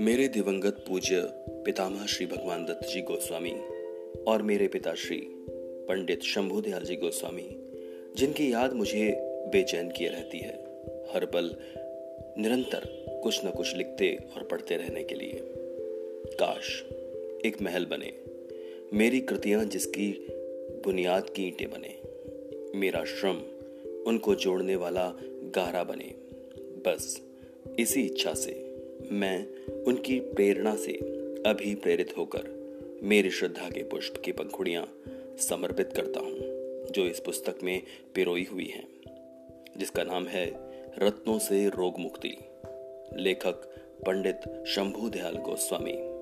मेरे दिवंगत पूज्य पितामह श्री भगवान दत्त जी गोस्वामी और मेरे पिता श्री पंडित शंभु दयाल जी गोस्वामी, जिनकी याद मुझे बेचैन किए रहती है, हर पल निरंतर कुछ न कुछ लिखते और पढ़ते रहने के लिए। काश एक महल बने, मेरी कृतियाँ जिसकी बुनियाद की ईंटें बने, मेरा श्रम उनको जोड़ने वाला गारा बने, बस इसी इच्छा से मैं उनकी प्रेरणा से अभी प्रेरित होकर मेरी श्रद्धा के पुष्प की पंखुड़ियाँ समर्पित करता हूँ, जो इस पुस्तक में पिरोई हुई हैं, जिसका नाम है रत्नों से रोग मुक्ति लेखक पंडित शंभु दयाल गोस्वामी।